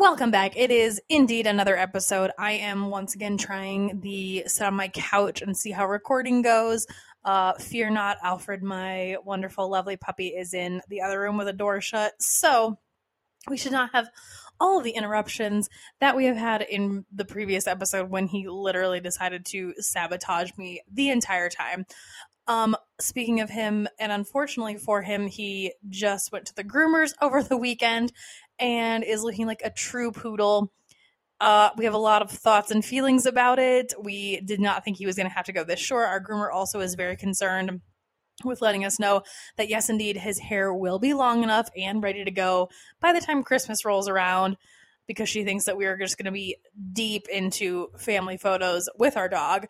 Welcome back. It is indeed another episode. I am once again trying the sit on my couch and see how recording goes. Uh, fear not, Alfred, my wonderful, lovely puppy, is in the other room with a door shut. So we should not have all the interruptions that we have had in the previous episode when he literally decided to sabotage me the entire time. Um, speaking of him, and unfortunately for him, he just went to the groomers over the weekend and is looking like a true poodle. Uh, we have a lot of thoughts and feelings about it. We did not think he was going to have to go this short. Our groomer also is very concerned with letting us know that yes, indeed, his hair will be long enough and ready to go by the time Christmas rolls around because she thinks that we are just going to be deep into family photos with our dog.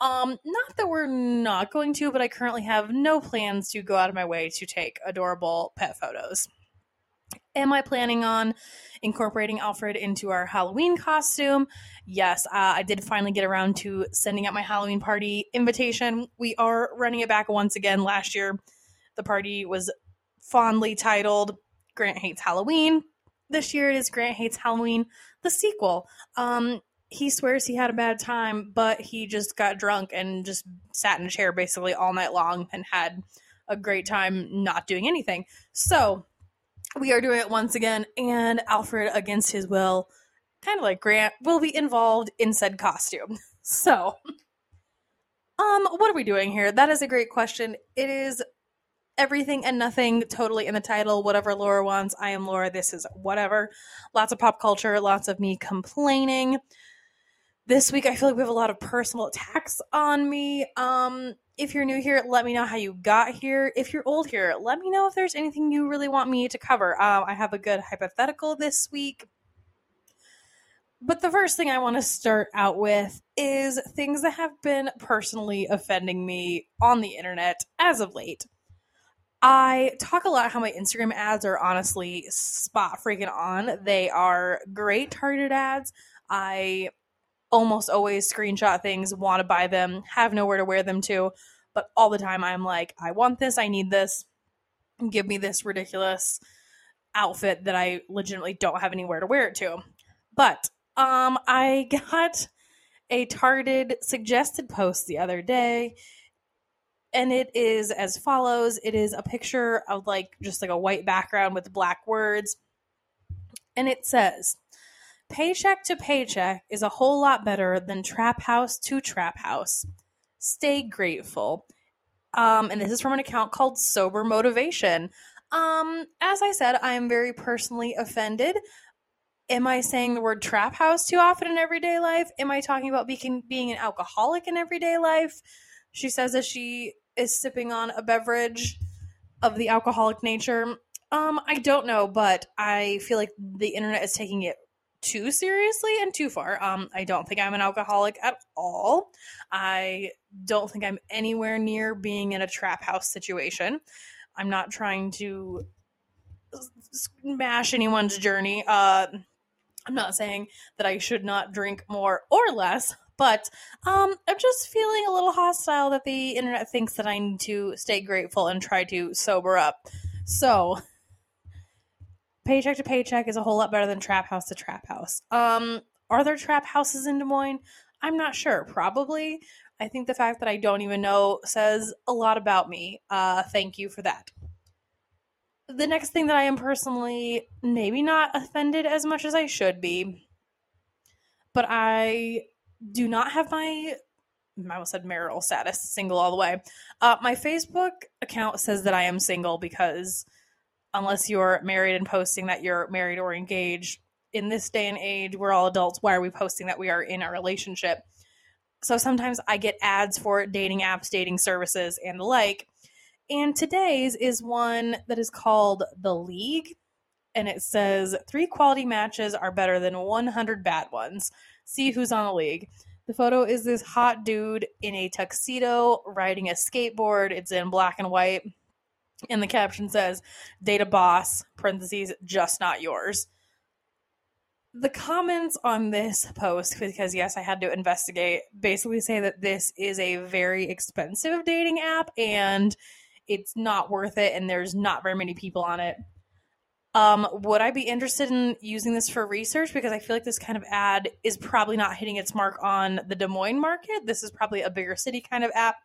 Um, not that we're not going to, but I currently have no plans to go out of my way to take adorable pet photos. Am I planning on incorporating Alfred into our Halloween costume? Yes, uh, I did finally get around to sending out my Halloween party invitation. We are running it back once again. Last year, the party was fondly titled Grant Hates Halloween. This year it is Grant Hates Halloween, the sequel. Um, he swears he had a bad time, but he just got drunk and just sat in a chair basically all night long and had a great time not doing anything. So, we are doing it once again, and Alfred, against his will, kind of like Grant, will be involved in said costume. So, um, what are we doing here? That is a great question. It is everything and nothing totally in the title. Whatever Laura wants, I am Laura. This is whatever. Lots of pop culture, lots of me complaining. This week, I feel like we have a lot of personal attacks on me. Um, if you're new here, let me know how you got here. If you're old here, let me know if there's anything you really want me to cover. Um, I have a good hypothetical this week. But the first thing I want to start out with is things that have been personally offending me on the internet as of late. I talk a lot how my Instagram ads are honestly spot freaking on. They are great targeted ads. I almost always screenshot things, want to buy them, have nowhere to wear them to, but all the time I'm like, I want this, I need this. Give me this ridiculous outfit that I legitimately don't have anywhere to wear it to. But um I got a targeted suggested post the other day and it is as follows it is a picture of like just like a white background with black words and it says paycheck to paycheck is a whole lot better than trap house to trap house. Stay grateful. Um and this is from an account called sober motivation. Um as i said i am very personally offended. Am i saying the word trap house too often in everyday life? Am i talking about being being an alcoholic in everyday life? She says that she is sipping on a beverage of the alcoholic nature. Um, I don't know, but I feel like the internet is taking it too seriously and too far. Um, I don't think I'm an alcoholic at all. I don't think I'm anywhere near being in a trap house situation. I'm not trying to smash anyone's journey. Uh, I'm not saying that I should not drink more or less, but um, I'm just feeling a little hostile that the internet thinks that I need to stay grateful and try to sober up. So, paycheck to paycheck is a whole lot better than trap house to trap house. Um, are there trap houses in Des Moines? I'm not sure. Probably. I think the fact that I don't even know says a lot about me. Uh, thank you for that. The next thing that I am personally maybe not offended as much as I should be, but I do not have my I almost said marital status, single all the way. Uh, my Facebook account says that I am single because unless you're married and posting that you're married or engaged, in this day and age, we're all adults. Why are we posting that we are in a relationship? So sometimes I get ads for dating apps, dating services, and the like. And today's is one that is called The League. And it says three quality matches are better than 100 bad ones see who's on the league. The photo is this hot dude in a tuxedo riding a skateboard. It's in black and white. And the caption says, Data boss, parentheses, just not yours. the comments on this post, because yes, I had to investigate, basically say that this is a very expensive dating app and it's not worth it and there's not very many people on it. Um, would I be interested in using this for research? Because I feel like this kind of ad is probably not hitting its mark on the Des Moines market. This is probably a bigger city kind of app.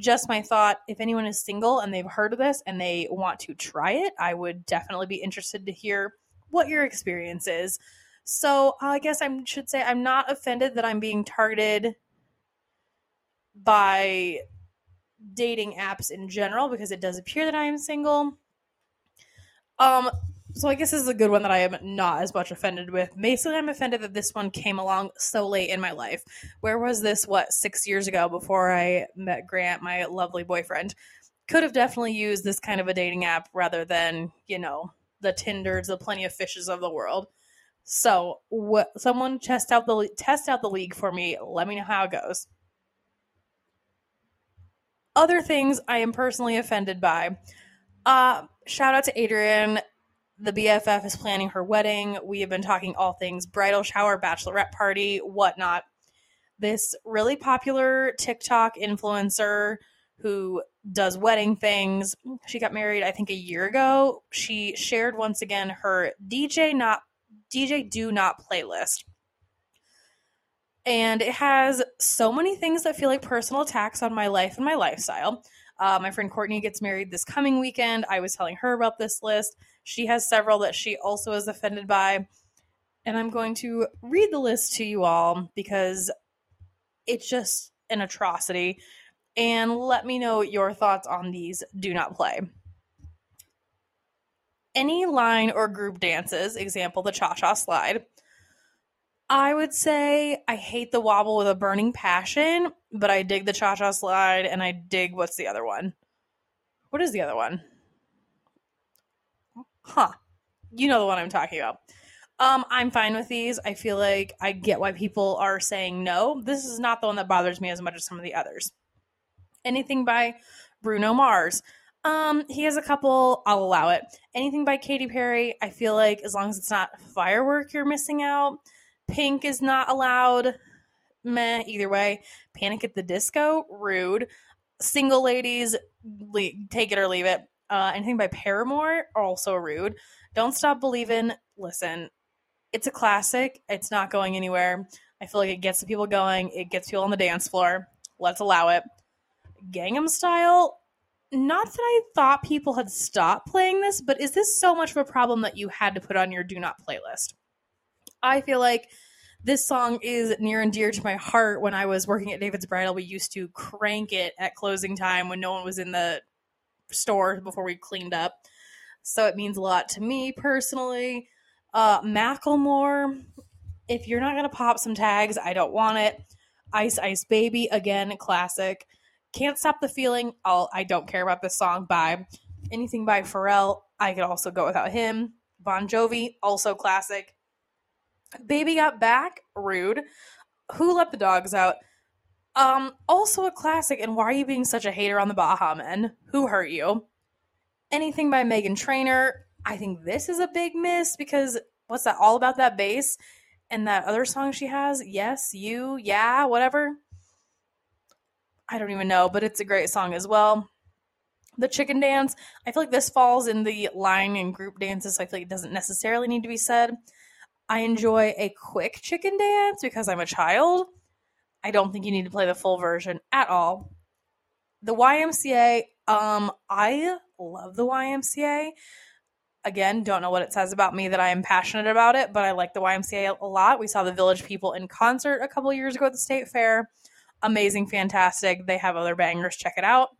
Just my thought if anyone is single and they've heard of this and they want to try it, I would definitely be interested to hear what your experience is. So I guess I should say I'm not offended that I'm being targeted by dating apps in general because it does appear that I am single. Um, so I guess this is a good one that I am not as much offended with. Basically, I'm offended that this one came along so late in my life. Where was this? What six years ago before I met Grant, my lovely boyfriend? Could have definitely used this kind of a dating app rather than you know the Tinders, the Plenty of Fishes of the world. So, what? Someone test out the test out the league for me. Let me know how it goes. Other things I am personally offended by. Uh, shout out to Adrian. The BFF is planning her wedding. We have been talking all things bridal shower, bachelorette party, whatnot. This really popular TikTok influencer who does wedding things. She got married, I think, a year ago. She shared once again her DJ not DJ Do Not playlist. And it has so many things that feel like personal attacks on my life and my lifestyle. Uh, my friend Courtney gets married this coming weekend. I was telling her about this list. She has several that she also is offended by. And I'm going to read the list to you all because it's just an atrocity. And let me know your thoughts on these do not play any line or group dances, example, the cha cha slide. I would say I hate the wobble with a burning passion, but I dig the cha cha slide and I dig what's the other one? What is the other one? Huh. You know the one I'm talking about. Um, I'm fine with these. I feel like I get why people are saying no. This is not the one that bothers me as much as some of the others. Anything by Bruno Mars. Um, he has a couple. I'll allow it. Anything by Katy Perry, I feel like as long as it's not firework, you're missing out. Pink is not allowed. Meh. Either way, Panic at the Disco, rude. Single ladies, take it or leave it. Uh, anything by Paramore, also rude. Don't stop believing. Listen, it's a classic. It's not going anywhere. I feel like it gets the people going. It gets people on the dance floor. Let's allow it. Gangnam Style, not that I thought people had stopped playing this, but is this so much of a problem that you had to put on your do not playlist? I feel like this song is near and dear to my heart. When I was working at David's Bridal, we used to crank it at closing time when no one was in the store before we cleaned up. So it means a lot to me personally. Uh, Macklemore, if you're not going to pop some tags, I don't want it. Ice Ice Baby, again, classic. Can't Stop the Feeling. I'll, I don't care about this song by anything by Pharrell. I could also go without him. Bon Jovi, also classic. Baby Got Back, rude. Who Let the Dogs Out? Um, also a classic. And why are you being such a hater on the Baha Men? Who hurt you? Anything by Meghan Trainor. I think this is a big miss because what's that all about that bass and that other song she has? Yes, you, yeah, whatever. I don't even know, but it's a great song as well. The chicken dance, I feel like this falls in the line and group dances, so I feel like it doesn't necessarily need to be said. I enjoy a quick chicken dance because I'm a child. I don't think you need to play the full version at all. The YMCA, um, I love the YMCA. Again, don't know what it says about me that I am passionate about it, but I like the YMCA a lot. We saw the Village People in concert a couple years ago at the State Fair amazing, fantastic. They have other bangers. Check it out.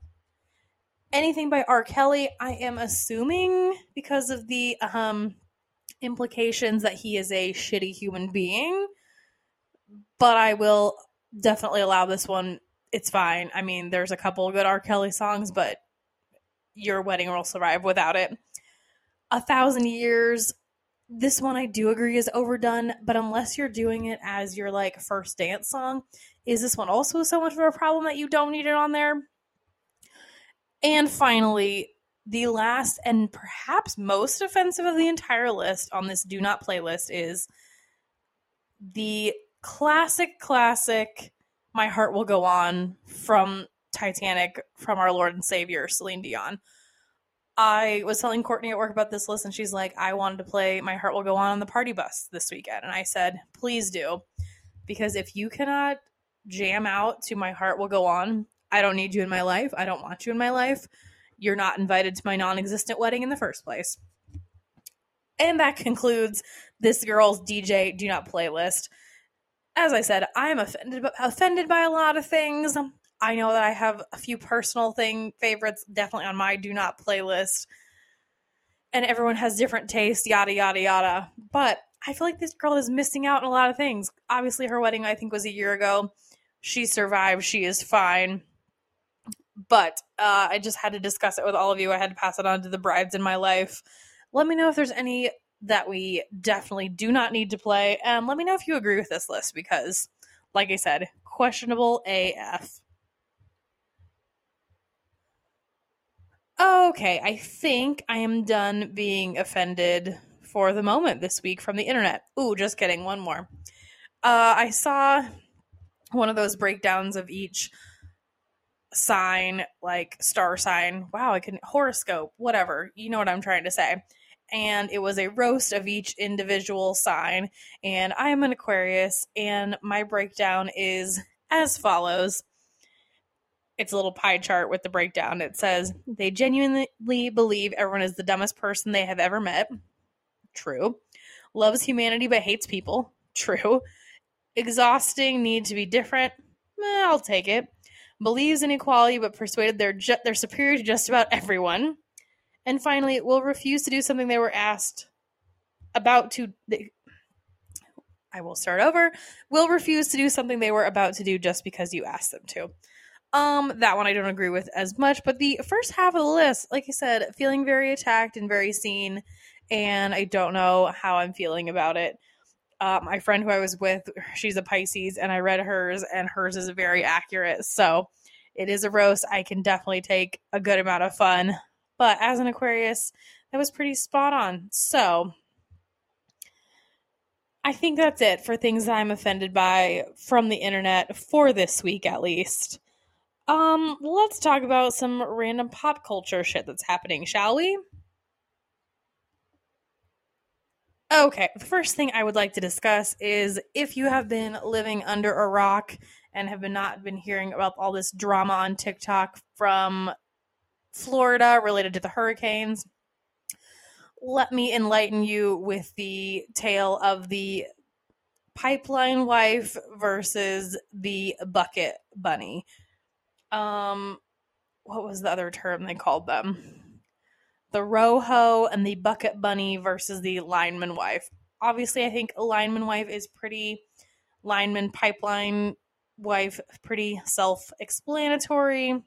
Anything by R. Kelly, I am assuming because of the um, implications that he is a shitty human being, but I will definitely allow this one. It's fine. I mean, there's a couple good R. Kelly songs, but your wedding will survive without it. A thousand years. This one I do agree is overdone, but unless you're doing it as your like first dance song, is this one also so much of a problem that you don't need it on there? And finally, the last and perhaps most offensive of the entire list on this do not playlist is the classic, classic My Heart Will Go On from Titanic from our Lord and Savior, Celine Dion. I was telling Courtney at work about this list, and she's like, I wanted to play My Heart Will Go On on the party bus this weekend. And I said, please do. Because if you cannot jam out to My Heart Will Go On, I don't need you in my life. I don't want you in my life. You're not invited to my non existent wedding in the first place. And that concludes this girl's DJ Do Not playlist. As I said, I am offended offended by a lot of things. I know that I have a few personal thing favorites definitely on my do not playlist. And everyone has different tastes, yada yada yada. But I feel like this girl is missing out on a lot of things. Obviously her wedding I think was a year ago. She survived, she is fine. But uh, I just had to discuss it with all of you. I had to pass it on to the brides in my life. Let me know if there's any that we definitely do not need to play. And let me know if you agree with this list because, like I said, questionable AF. Okay, I think I am done being offended for the moment this week from the internet. Ooh, just kidding. One more. Uh, I saw one of those breakdowns of each sign, like star sign. Wow, I can horoscope, whatever. You know what I'm trying to say. And it was a roast of each individual sign. And I am an Aquarius, and my breakdown is as follows it's a little pie chart with the breakdown. It says they genuinely believe everyone is the dumbest person they have ever met. True. Loves humanity but hates people. True. Exhausting, need to be different. Eh, I'll take it. Believes in equality but persuaded they're ju- they're superior to just about everyone. And finally, will refuse to do something they were asked about to. I will start over. Will refuse to do something they were about to do just because you asked them to. Um, that one I don't agree with as much, but the first half of the list, like I said, feeling very attacked and very seen, and I don't know how I'm feeling about it. Uh, my friend who I was with, she's a Pisces, and I read hers, and hers is very accurate. So it is a roast. I can definitely take a good amount of fun, but as an Aquarius, that was pretty spot on. So I think that's it for things I'm offended by from the internet for this week, at least. Um, let's talk about some random pop culture shit that's happening, shall we? Okay, the first thing I would like to discuss is if you have been living under a rock and have been not been hearing about all this drama on TikTok from Florida related to the hurricanes, let me enlighten you with the tale of the pipeline wife versus the bucket bunny um what was the other term they called them? The roho and the bucket bunny versus the lineman wife. Obviously, I think lineman wife is pretty lineman pipeline wife pretty self-explanatory.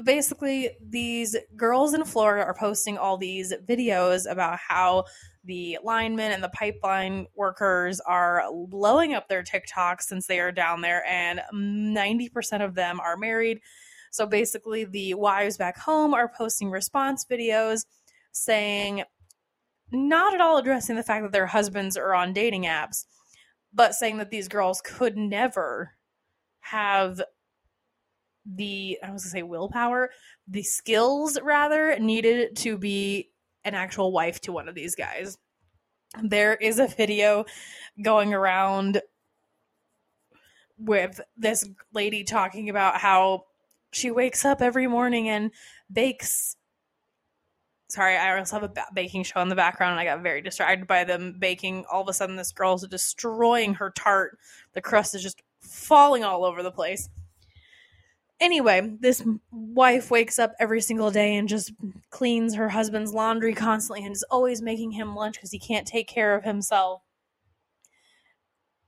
But basically, these girls in Florida are posting all these videos about how the linemen and the pipeline workers are blowing up their TikToks since they are down there, and 90% of them are married. So basically, the wives back home are posting response videos saying, not at all addressing the fact that their husbands are on dating apps, but saying that these girls could never have the I was gonna say willpower, the skills rather needed to be an actual wife to one of these guys. There is a video going around with this lady talking about how she wakes up every morning and bakes sorry, I also have a baking show in the background, and I got very distracted by them baking. All of a sudden, this girl's destroying her tart. The crust is just falling all over the place. Anyway, this wife wakes up every single day and just cleans her husband's laundry constantly and is always making him lunch because he can't take care of himself.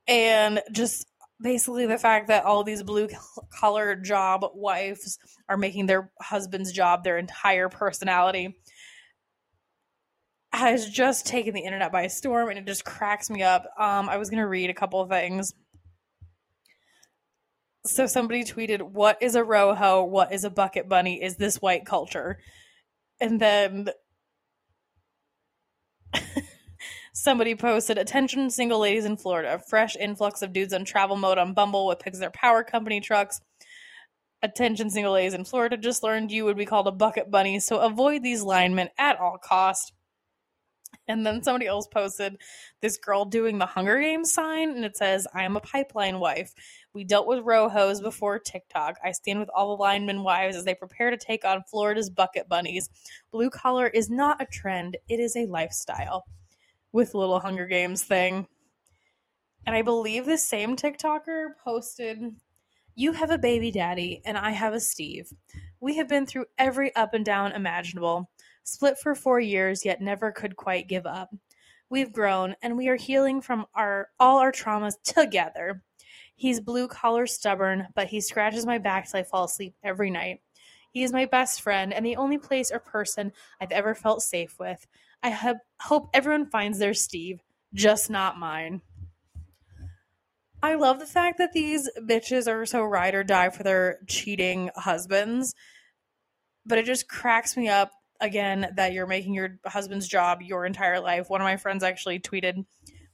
And just basically the fact that all these blue collar job wives are making their husband's job their entire personality has just taken the internet by storm and it just cracks me up. Um, I was going to read a couple of things so somebody tweeted, "What is a roho? What is a bucket bunny? Is this white culture?" And then Somebody posted, Attention, single ladies in Florida. Fresh influx of dudes on travel mode on Bumble with pics of their power company trucks. Attention, single ladies in Florida. Just learned you would be called a bucket bunny, so avoid these linemen at all cost. And then somebody else posted this girl doing the Hunger Games sign, and it says, I am a pipeline wife. We dealt with rojos before TikTok. I stand with all the linemen wives as they prepare to take on Florida's bucket bunnies. Blue collar is not a trend, it is a lifestyle. With little Hunger Games thing. And I believe the same TikToker posted, You have a baby daddy, and I have a Steve. We have been through every up and down imaginable split for four years, yet never could quite give up. We've grown, and we are healing from our all our traumas together. He's blue collar stubborn, but he scratches my back till I fall asleep every night. He is my best friend and the only place or person I've ever felt safe with. I hope everyone finds their Steve, just not mine. I love the fact that these bitches are so ride or die for their cheating husbands, but it just cracks me up again that you're making your husband's job your entire life. One of my friends actually tweeted,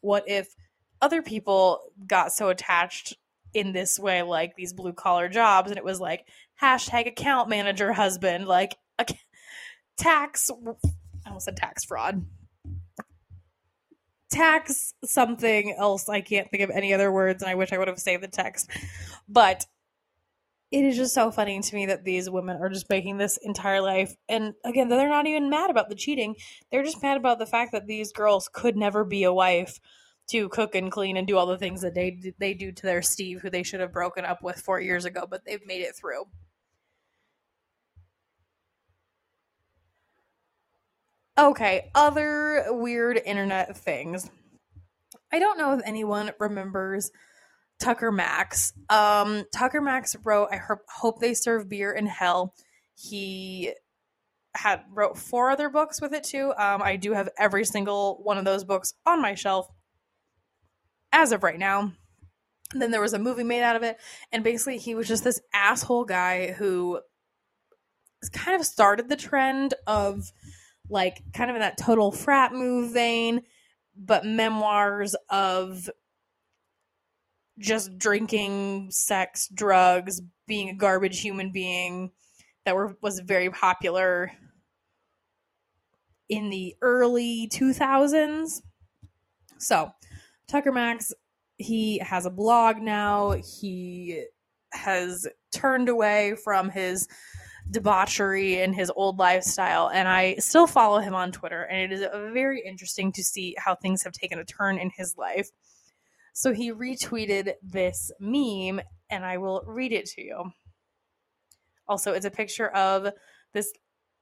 What if other people got so attached in this way, like these blue collar jobs? And it was like, hashtag account manager husband, like tax, I almost said tax fraud. Tax something else. I can't think of any other words, and I wish I would have saved the text. But it is just so funny to me that these women are just making this entire life and again they're not even mad about the cheating they're just mad about the fact that these girls could never be a wife to cook and clean and do all the things that they they do to their Steve who they should have broken up with 4 years ago but they've made it through Okay, other weird internet things. I don't know if anyone remembers Tucker Max. Um, Tucker Max wrote, I hope they serve beer in hell. He had wrote four other books with it too. Um, I do have every single one of those books on my shelf as of right now. And then there was a movie made out of it, and basically he was just this asshole guy who kind of started the trend of like kind of in that total frat move vein, but memoirs of just drinking, sex, drugs, being a garbage human being that were was very popular in the early 2000s. So, Tucker Max, he has a blog now. He has turned away from his debauchery and his old lifestyle and I still follow him on Twitter and it is very interesting to see how things have taken a turn in his life. So he retweeted this meme, and I will read it to you. Also, it's a picture of this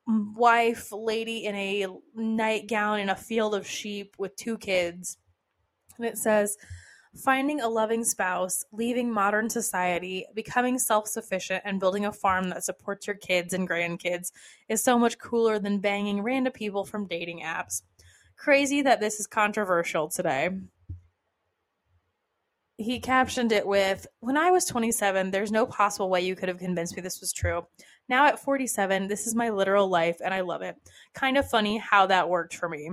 wife lady in a nightgown in a field of sheep with two kids. And it says, Finding a loving spouse, leaving modern society, becoming self sufficient, and building a farm that supports your kids and grandkids is so much cooler than banging random people from dating apps. Crazy that this is controversial today he captioned it with When I was 27, there's no possible way you could have convinced me this was true. Now at 47, this is my literal life and I love it. Kind of funny how that worked for me.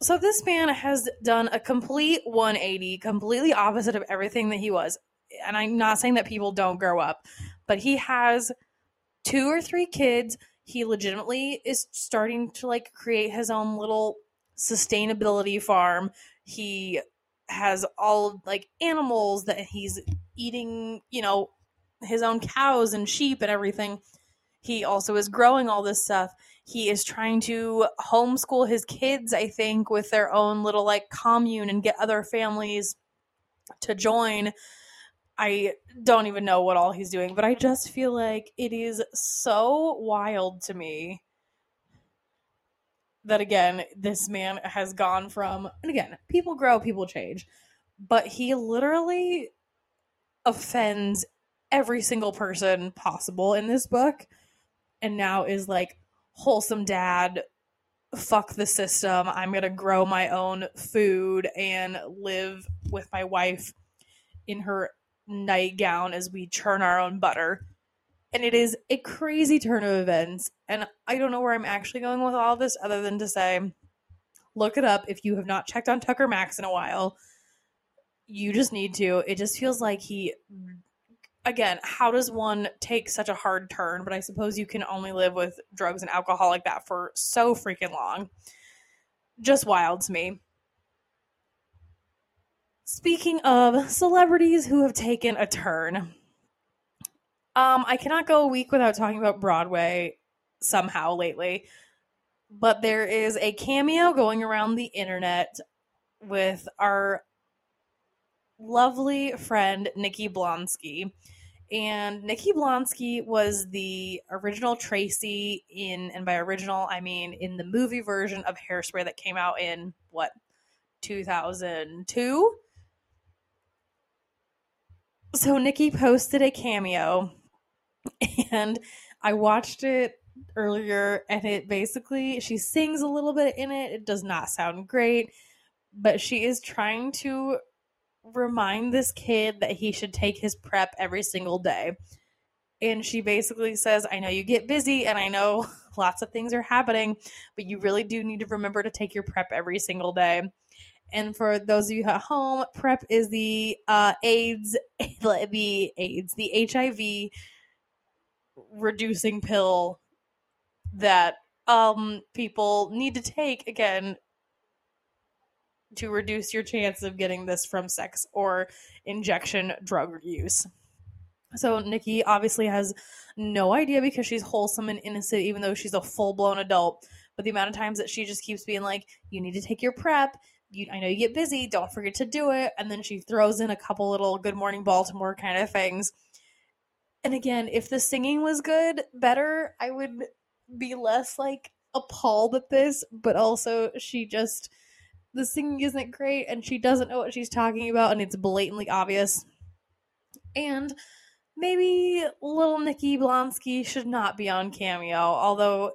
So this man has done a complete 180, completely opposite of everything that he was. And I'm not saying that people don't grow up, but he has two or three kids. He legitimately is starting to like create his own little sustainability farm. He has all like animals that he's eating, you know, his own cows and sheep and everything. He also is growing all this stuff. He is trying to homeschool his kids, I think, with their own little like commune and get other families to join. I don't even know what all he's doing, but I just feel like it is so wild to me that again, this man has gone from, and again, people grow, people change, but he literally offends every single person possible in this book and now is like wholesome dad fuck the system i'm gonna grow my own food and live with my wife in her nightgown as we churn our own butter and it is a crazy turn of events and i don't know where i'm actually going with all this other than to say Look it up if you have not checked on Tucker Max in a while. You just need to. It just feels like he again, how does one take such a hard turn? But I suppose you can only live with drugs and alcohol like that for so freaking long. Just wild to me. Speaking of celebrities who have taken a turn, um, I cannot go a week without talking about Broadway somehow lately. But there is a cameo going around the internet with our lovely friend Nikki Blonsky. And Nikki Blonsky was the original Tracy in, and by original, I mean in the movie version of Hairspray that came out in what, 2002? So Nikki posted a cameo, and I watched it earlier, and it basically, she sings a little bit in it. It does not sound great, but she is trying to remind this kid that he should take his PrEP every single day. And she basically says, I know you get busy and I know lots of things are happening, but you really do need to remember to take your PrEP every single day. And for those of you at home, PrEP is the uh, AIDS, the AIDS, the HIV reducing pill that um, people need to take again to reduce your chance of getting this from sex or injection drug use. So Nikki obviously has no idea because she's wholesome and innocent, even though she's a full blown adult. But the amount of times that she just keeps being like, "You need to take your PrEP. You, I know you get busy. Don't forget to do it." And then she throws in a couple little "Good Morning Baltimore" kind of things. And again, if the singing was good, better, I would be less like appalled at this. But also, she just the singing isn't great and she doesn't know what she's talking about and it's blatantly obvious. And maybe little Nikki Blonsky should not be on Cameo, although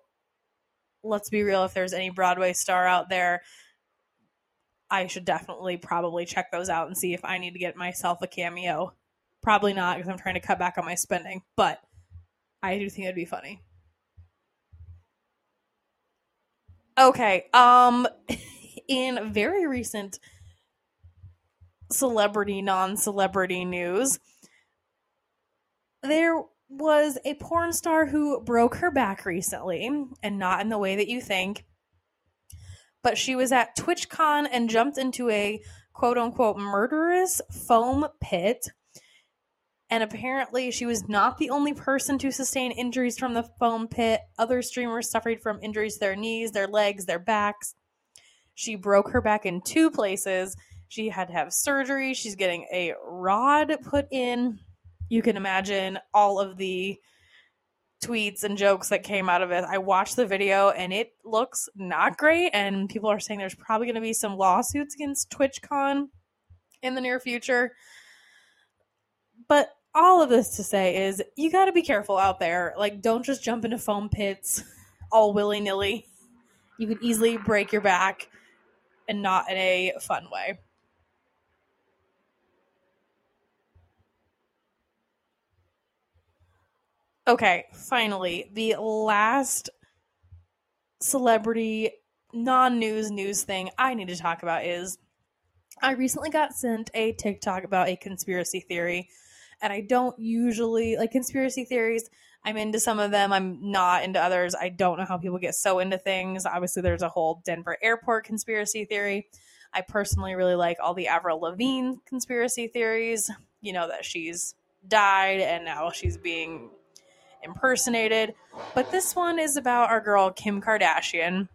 let's be real, if there's any Broadway star out there, I should definitely probably check those out and see if I need to get myself a cameo. Probably not because I'm trying to cut back on my spending, but I do think it'd be funny. Okay, um in very recent celebrity, non celebrity news, there was a porn star who broke her back recently, and not in the way that you think. But she was at TwitchCon and jumped into a quote unquote murderous foam pit. And apparently, she was not the only person to sustain injuries from the foam pit. Other streamers suffered from injuries to their knees, their legs, their backs. She broke her back in two places. She had to have surgery. She's getting a rod put in. You can imagine all of the tweets and jokes that came out of it. I watched the video and it looks not great. And people are saying there's probably going to be some lawsuits against TwitchCon in the near future. But all of this to say is you got to be careful out there. Like, don't just jump into foam pits all willy nilly. You could easily break your back and not in a fun way. Okay, finally, the last celebrity non news news thing I need to talk about is I recently got sent a TikTok about a conspiracy theory, and I don't usually like conspiracy theories. I'm into some of them. I'm not into others. I don't know how people get so into things. Obviously, there's a whole Denver airport conspiracy theory. I personally really like all the Avril Lavigne conspiracy theories. You know, that she's died and now she's being impersonated. But this one is about our girl, Kim Kardashian.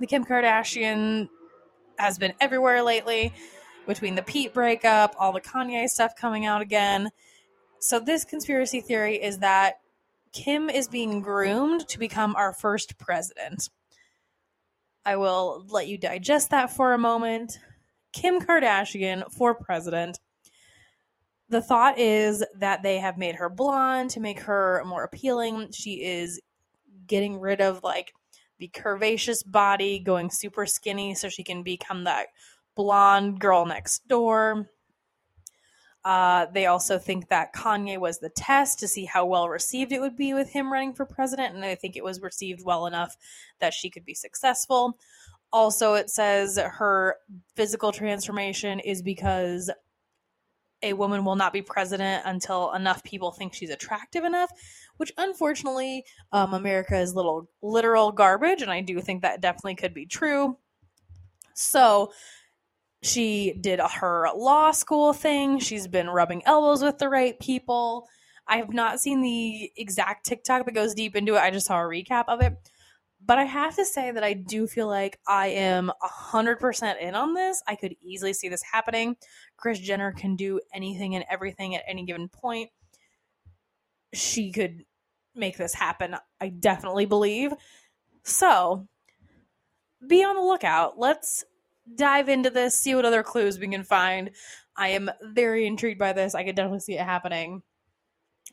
The Kim Kardashian has been everywhere lately between the Pete breakup, all the Kanye stuff coming out again. So, this conspiracy theory is that Kim is being groomed to become our first president. I will let you digest that for a moment. Kim Kardashian for president. The thought is that they have made her blonde to make her more appealing. She is getting rid of like the curvaceous body, going super skinny so she can become that blonde girl next door. Uh, they also think that Kanye was the test to see how well received it would be with him running for president, and I think it was received well enough that she could be successful. Also, it says her physical transformation is because a woman will not be president until enough people think she's attractive enough, which unfortunately, um, America is little literal garbage, and I do think that definitely could be true. So she did her law school thing. She's been rubbing elbows with the right people. I have not seen the exact TikTok that goes deep into it. I just saw a recap of it. But I have to say that I do feel like I am 100% in on this. I could easily see this happening. Kris Jenner can do anything and everything at any given point. She could make this happen, I definitely believe. So, be on the lookout. Let's dive into this, see what other clues we can find. I am very intrigued by this. I could definitely see it happening.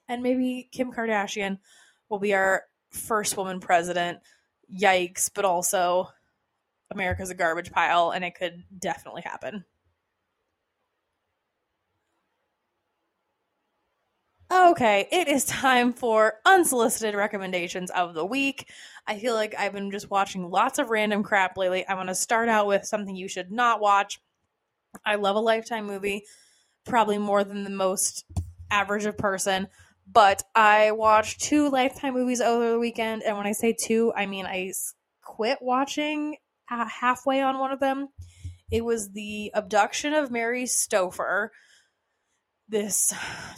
And maybe Kim Kardashian will be our first woman president. Yikes, but also America's a garbage pile and it could definitely happen. Okay, it is time for unsolicited recommendations of the week. I feel like I've been just watching lots of random crap lately. I want to start out with something you should not watch. I love a Lifetime movie, probably more than the most average of person, but I watched two Lifetime movies over the weekend, and when I say two, I mean I quit watching uh, halfway on one of them. It was the abduction of Mary Stauffer this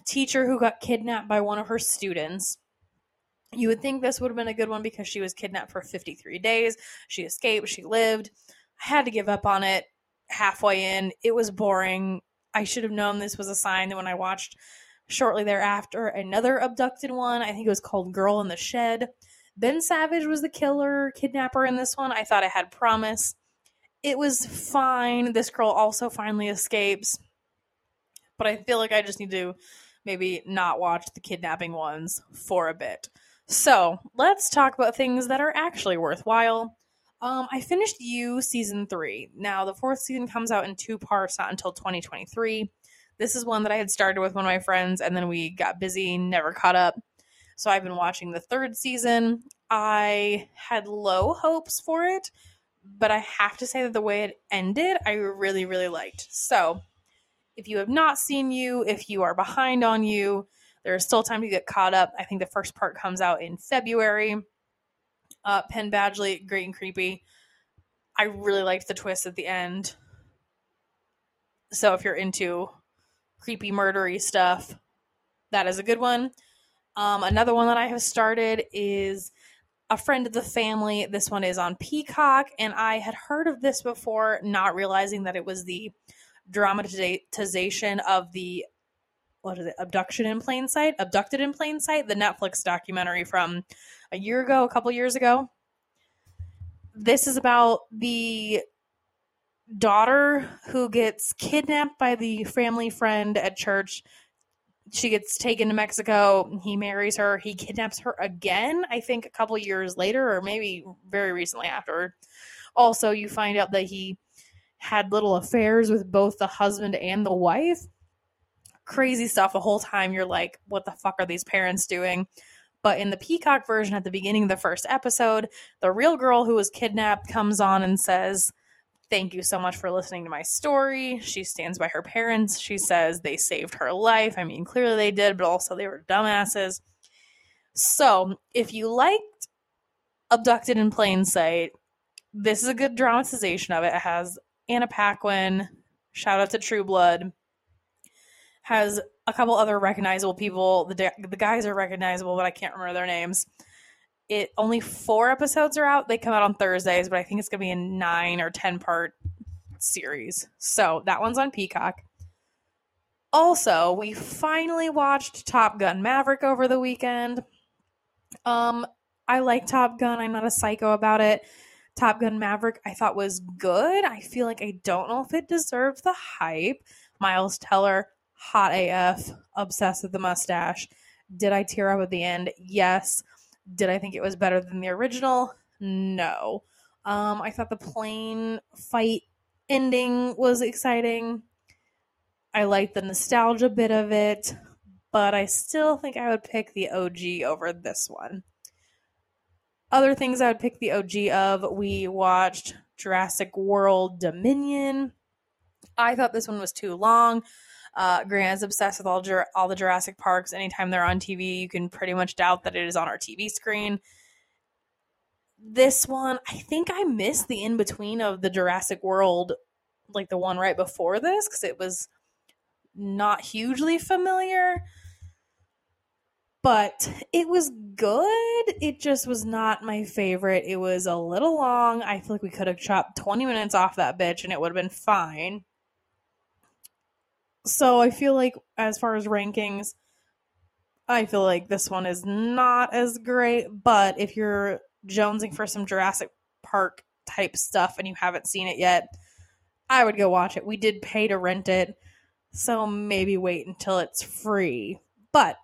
teacher who got kidnapped by one of her students. You would think this would have been a good one because she was kidnapped for 53 days. She escaped, she lived. I had to give up on it halfway in. It was boring. I should have known this was a sign that when I watched shortly thereafter another abducted one, I think it was called Girl in the Shed. Ben Savage was the killer kidnapper in this one. I thought it had promise. It was fine. This girl also finally escapes but I feel like I just need to maybe not watch the kidnapping ones for a bit. So let's talk about things that are actually worthwhile. Um, I finished You season three. Now the fourth season comes out in two parts, not until 2023. This is one that I had started with one of my friends, and then we got busy, never caught up. So I've been watching the third season. I had low hopes for it, but I have to say that the way it ended, I really, really liked. So if you have not seen you, if you are behind on you, there is still time to get caught up. I think the first part comes out in February. Uh, Penn Badgley, great and creepy. I really liked the twist at the end. So if you're into creepy, murdery stuff, that is a good one. Um, another one that I have started is a friend of the family. This one is on Peacock, and I had heard of this before, not realizing that it was the dramatization of the what is it abduction in plain sight? Abducted in plain sight? The netflix documentary from a year ago a couple years ago. This is about the daughter who gets kidnapped by the family friend at church. She gets taken to mexico. He marries her. He kidnaps her again i think a couple years later or maybe very recently after also you find out that he had little affairs with both the husband and the wife. Crazy stuff the whole time. You're like, what the fuck are these parents doing? But in the Peacock version, at the beginning of the first episode, the real girl who was kidnapped comes on and says, Thank you so much for listening to my story. She stands by her parents. She says they saved her life. I mean, clearly they did, but also they were dumbasses. So, if you liked Abducted in Plain Sight, this is a good dramatization of it. It has Anna Paquin, shout out to True Blood, has a couple other recognizable people. The the guys are recognizable, but I can't remember their names. It only four episodes are out. They come out on Thursdays, but I think it's gonna be a nine or ten part series. So that one's on Peacock. Also, we finally watched Top Gun Maverick over the weekend. Um, I like Top Gun. I'm not a psycho about it. Top Gun Maverick I thought was good. I feel like I don't know if it deserved the hype. Miles Teller, hot AF, obsessed with the mustache. Did I tear up at the end? Yes. Did I think it was better than the original? No. Um, I thought the plane fight ending was exciting. I liked the nostalgia bit of it, but I still think I would pick the OG over this one. Other things I would pick the OG of, we watched Jurassic World Dominion. I thought this one was too long. Uh, Grant is obsessed with all all the Jurassic parks. Anytime they're on TV, you can pretty much doubt that it is on our TV screen. This one, I think I missed the in between of the Jurassic World, like the one right before this, because it was not hugely familiar. But it was good. It just was not my favorite. It was a little long. I feel like we could have chopped 20 minutes off that bitch and it would have been fine. So I feel like, as far as rankings, I feel like this one is not as great. But if you're jonesing for some Jurassic Park type stuff and you haven't seen it yet, I would go watch it. We did pay to rent it, so maybe wait until it's free. But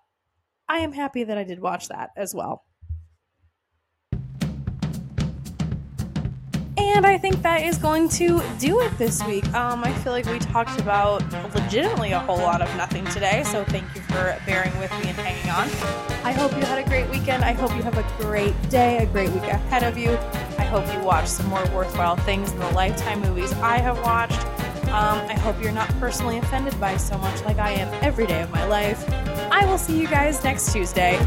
I am happy that I did watch that as well. And I think that is going to do it this week. Um, I feel like we talked about legitimately a whole lot of nothing today, so thank you for bearing with me and hanging on. I hope you had a great weekend. I hope you have a great day, a great week ahead of you. I hope you watch some more worthwhile things in the Lifetime movies I have watched. Um, I hope you're not personally offended by so much like I am every day of my life. I will see you guys next Tuesday.